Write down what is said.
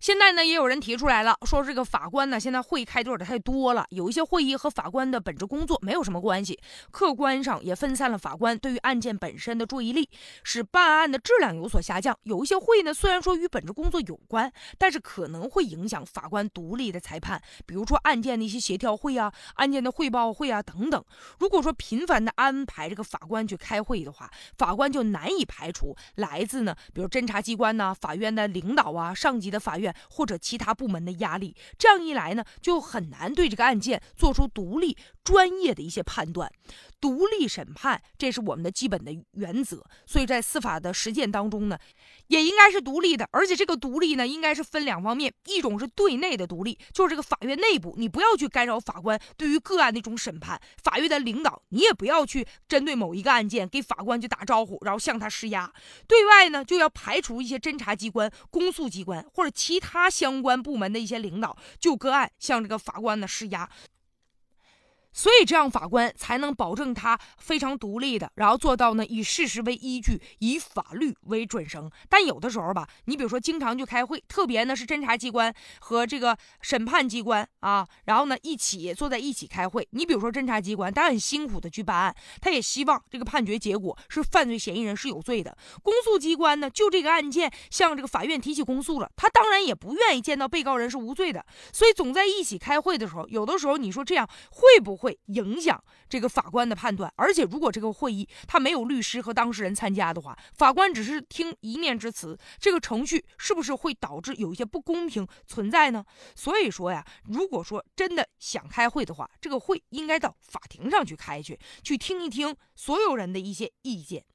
现在呢，也有人提出来了，说这个法官呢，现在会开的有点太多了，有一些会议和法官的本职工作没有什么关系，客观上也分散了法官对于案件本身的注意力，使办案的质量有所下降。有一些会呢，虽然说与本职工作有关，但是可能会影响法官独立的裁判，比如说案件的一些协调会啊、案件的汇报会啊等等。如果说频繁的安排这个法官去开会的话，法官就难以排除来自呢，比如侦查机关呐、法院的领导啊、上级的法院。或者其他部门的压力，这样一来呢，就很难对这个案件做出独立专业的一些判断。独立审判，这是我们的基本的原则。所以在司法的实践当中呢，也应该是独立的。而且这个独立呢，应该是分两方面：一种是对内的独立，就是这个法院内部，你不要去干扰法官对于个案的一种审判；法院的领导，你也不要去针对某一个案件给法官去打招呼，然后向他施压。对外呢，就要排除一些侦查机关、公诉机关或者其其他相关部门的一些领导就个案向这个法官呢施压。所以这样法官才能保证他非常独立的，然后做到呢以事实为依据，以法律为准绳。但有的时候吧，你比如说经常去开会，特别呢是侦查机关和这个审判机关啊，然后呢一起坐在一起开会。你比如说侦查机关，他很辛苦的去办案，他也希望这个判决结果是犯罪嫌疑人是有罪的。公诉机关呢，就这个案件向这个法院提起公诉了，他当然也不愿意见到被告人是无罪的，所以总在一起开会的时候，有的时候你说这样会不会？会影响这个法官的判断，而且如果这个会议他没有律师和当事人参加的话，法官只是听一面之词，这个程序是不是会导致有一些不公平存在呢？所以说呀，如果说真的想开会的话，这个会应该到法庭上去开去，去听一听所有人的一些意见。